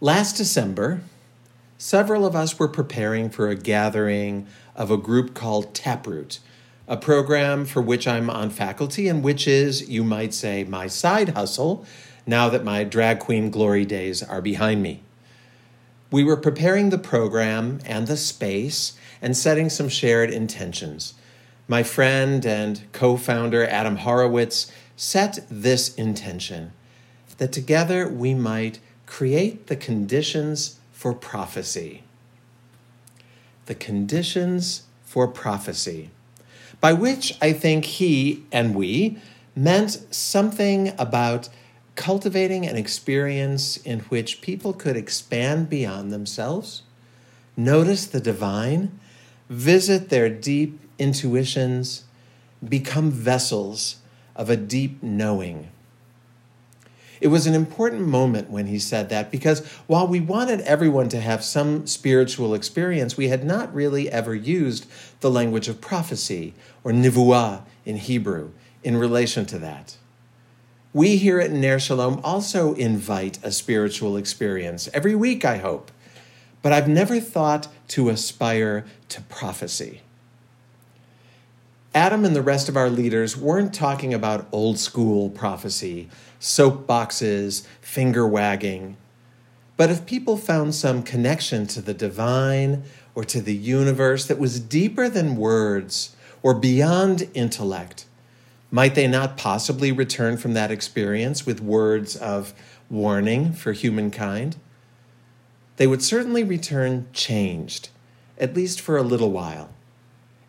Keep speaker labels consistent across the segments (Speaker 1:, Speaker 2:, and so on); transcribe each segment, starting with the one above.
Speaker 1: Last December, several of us were preparing for a gathering of a group called Taproot, a program for which I'm on faculty and which is, you might say, my side hustle now that my drag queen glory days are behind me. We were preparing the program and the space and setting some shared intentions. My friend and co founder Adam Horowitz set this intention that together we might create the conditions for prophecy. The conditions for prophecy, by which I think he and we meant something about cultivating an experience in which people could expand beyond themselves, notice the divine, visit their deep intuitions, become vessels of a deep knowing it was an important moment when he said that because while we wanted everyone to have some spiritual experience, we had not really ever used the language of prophecy or nivuah in Hebrew in relation to that. We here at Ner Shalom also invite a spiritual experience every week, I hope, but I've never thought to aspire to prophecy. Adam and the rest of our leaders weren't talking about old school prophecy, soapboxes, finger wagging. But if people found some connection to the divine or to the universe that was deeper than words or beyond intellect, might they not possibly return from that experience with words of warning for humankind? They would certainly return changed, at least for a little while.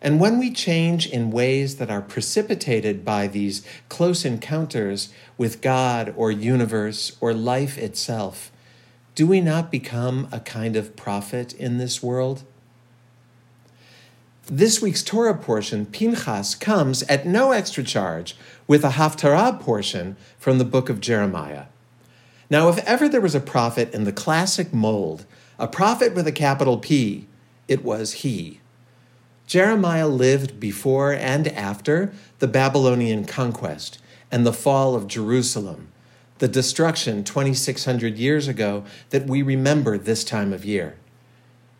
Speaker 1: And when we change in ways that are precipitated by these close encounters with God or universe or life itself, do we not become a kind of prophet in this world? This week's Torah portion, Pinchas, comes at no extra charge with a Haftarah portion from the book of Jeremiah. Now, if ever there was a prophet in the classic mold, a prophet with a capital P, it was he. Jeremiah lived before and after the Babylonian conquest and the fall of Jerusalem, the destruction 2,600 years ago that we remember this time of year.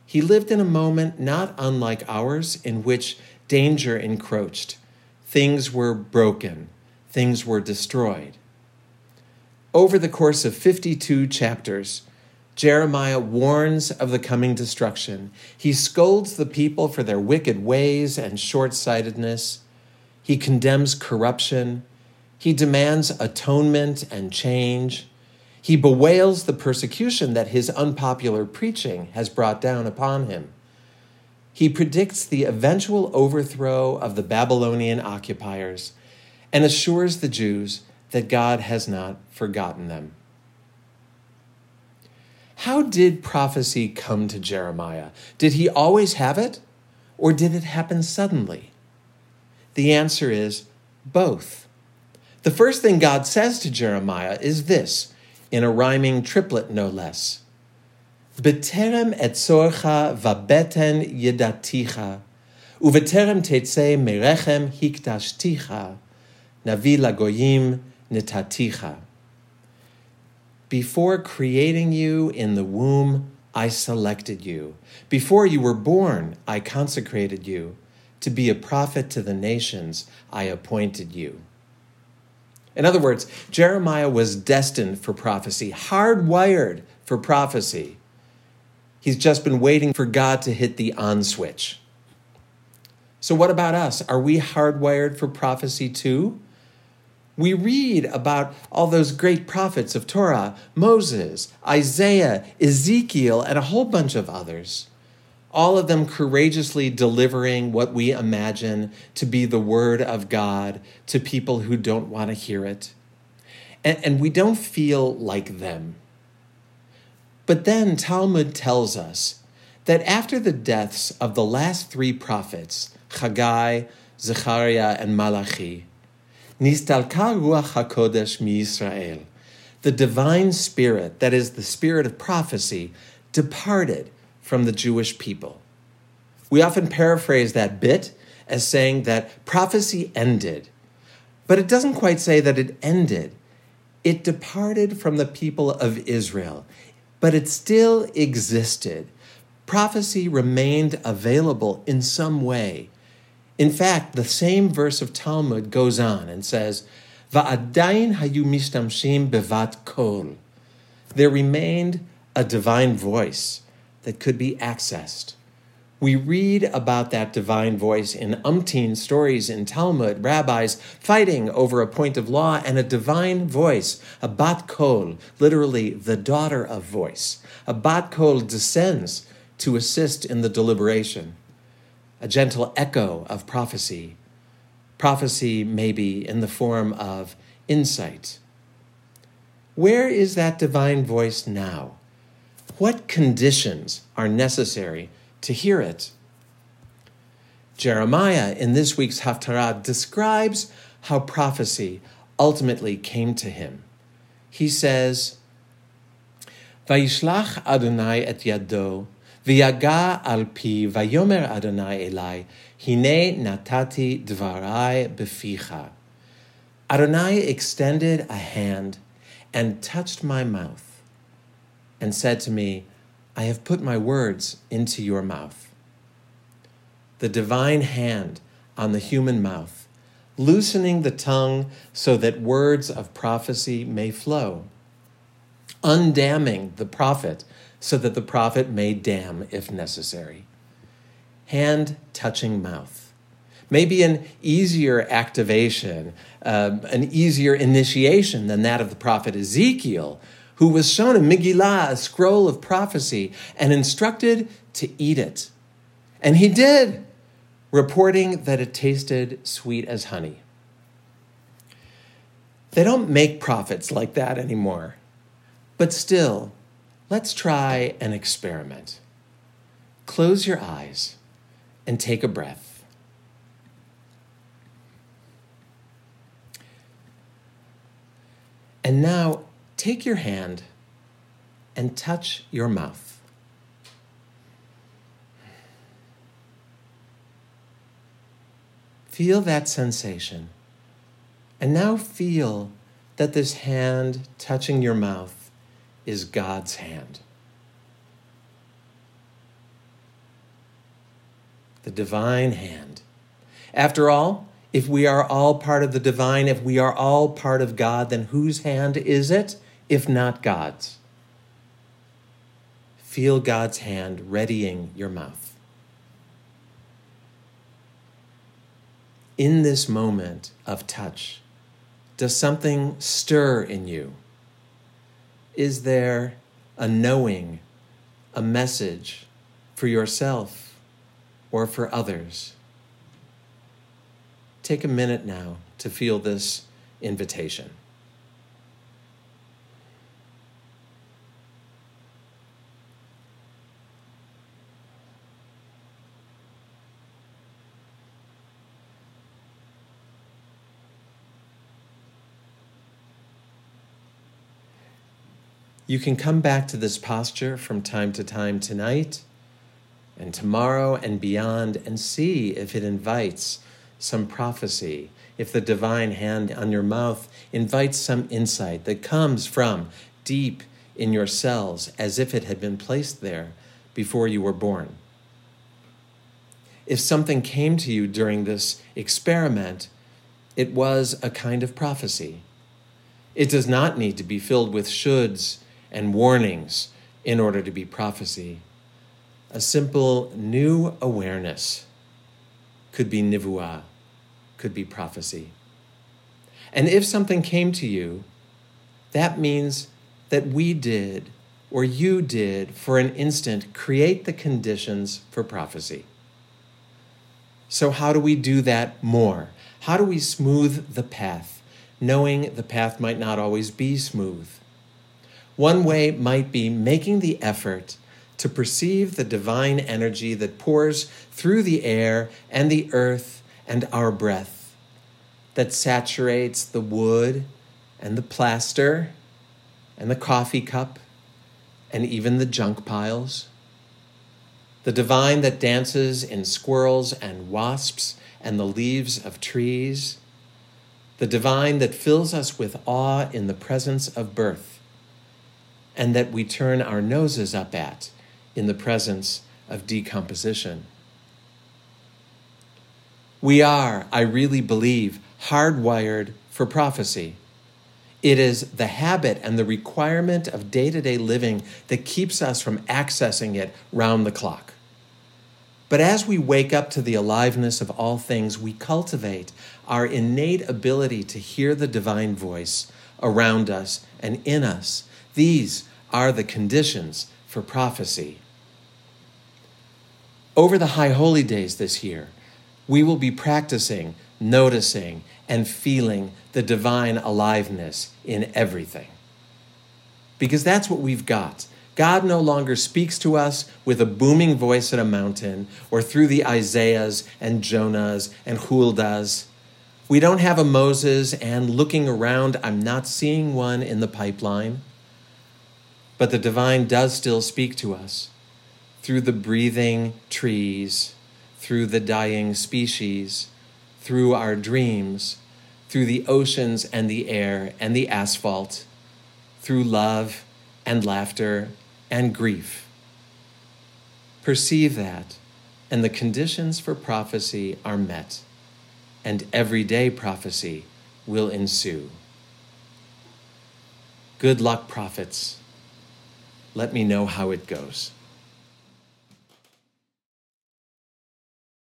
Speaker 1: He lived in a moment not unlike ours in which danger encroached, things were broken, things were destroyed. Over the course of 52 chapters, Jeremiah warns of the coming destruction. He scolds the people for their wicked ways and short sightedness. He condemns corruption. He demands atonement and change. He bewails the persecution that his unpopular preaching has brought down upon him. He predicts the eventual overthrow of the Babylonian occupiers and assures the Jews that God has not forgotten them. How did prophecy come to Jeremiah? Did he always have it, or did it happen suddenly? The answer is both. The first thing God says to Jeremiah is this, in a rhyming triplet no less. Beterem etzorcha vabeten yedaticha, uveterem tetze merechem hiktashticha, navi lagoyim netaticha. Before creating you in the womb, I selected you. Before you were born, I consecrated you. To be a prophet to the nations, I appointed you. In other words, Jeremiah was destined for prophecy, hardwired for prophecy. He's just been waiting for God to hit the on switch. So, what about us? Are we hardwired for prophecy too? We read about all those great prophets of Torah Moses, Isaiah, Ezekiel, and a whole bunch of others. All of them courageously delivering what we imagine to be the word of God to people who don't want to hear it. And, and we don't feel like them. But then Talmud tells us that after the deaths of the last three prophets, Haggai, Zechariah, and Malachi, Nistalka Ruach HaKodesh The divine spirit, that is the spirit of prophecy, departed from the Jewish people. We often paraphrase that bit as saying that prophecy ended, but it doesn't quite say that it ended. It departed from the people of Israel. but it still existed. Prophecy remained available in some way. In fact, the same verse of Talmud goes on and says, Va'adayin hayu mishtamshim bevat kol. There remained a divine voice that could be accessed. We read about that divine voice in umpteen stories in Talmud, rabbis fighting over a point of law, and a divine voice, a bat kol, literally the daughter of voice. A bat kol descends to assist in the deliberation, a gentle echo of prophecy. Prophecy may be in the form of insight. Where is that divine voice now? What conditions are necessary to hear it? Jeremiah, in this week's Haftarah, describes how prophecy ultimately came to him. He says, Vayishlach Adonai et yado, v'yaga al pi, vayomer Adonai elai, hine natati dvarai beficha. Adonai extended a hand and touched my mouth and said to me, I have put my words into your mouth. The divine hand on the human mouth, loosening the tongue so that words of prophecy may flow, undamming the prophet so that the prophet may damn if necessary. Hand touching mouth. Maybe an easier activation, uh, an easier initiation than that of the prophet Ezekiel, who was shown a Megillah, a scroll of prophecy, and instructed to eat it. And he did, reporting that it tasted sweet as honey. They don't make prophets like that anymore. But still, let's try an experiment. Close your eyes and take a breath. And now take your hand and touch your mouth. Feel that sensation. And now feel that this hand touching your mouth is God's hand. The divine hand. After all, if we are all part of the divine, if we are all part of God, then whose hand is it? if not God's. Feel God's hand readying your mouth. In this moment of touch, does something stir in you? Is there a knowing, a message for yourself or for others? Take a minute now to feel this invitation. You can come back to this posture from time to time tonight and tomorrow and beyond and see if it invites some prophecy, if the divine hand on your mouth invites some insight that comes from deep in your cells as if it had been placed there before you were born. If something came to you during this experiment, it was a kind of prophecy. It does not need to be filled with shoulds and warnings in order to be prophecy. A simple new awareness could be nivuah, could be prophecy. And if something came to you, that means that we did, or you did, for an instant, create the conditions for prophecy. So, how do we do that more? How do we smooth the path, knowing the path might not always be smooth? One way might be making the effort to perceive the divine energy that pours through the air and the earth and our breath, that saturates the wood and the plaster and the coffee cup and even the junk piles. The divine that dances in squirrels and wasps and the leaves of trees. The divine that fills us with awe in the presence of birth and that we turn our noses up at in the presence of decomposition. We are, I really believe, hardwired for prophecy. It is the habit and the requirement of day to day living that keeps us from accessing it round the clock. But as we wake up to the aliveness of all things, we cultivate our innate ability to hear the divine voice around us and in us. These are the conditions for prophecy. Over the High Holy Days this year, we will be practicing, noticing, and feeling the divine aliveness in everything. Because that's what we've got. God no longer speaks to us with a booming voice in a mountain or through the Isaiahs and Jonahs and Huldas. We don't have a Moses and looking around, I'm not seeing one in the pipeline. But the divine does still speak to us through the breathing trees, through the dying species, through our dreams, through the oceans and the air and the asphalt, through love and laughter and grief. Perceive that, and the conditions for prophecy are met, and everyday prophecy will ensue. Good luck, prophets. Let me know how it goes.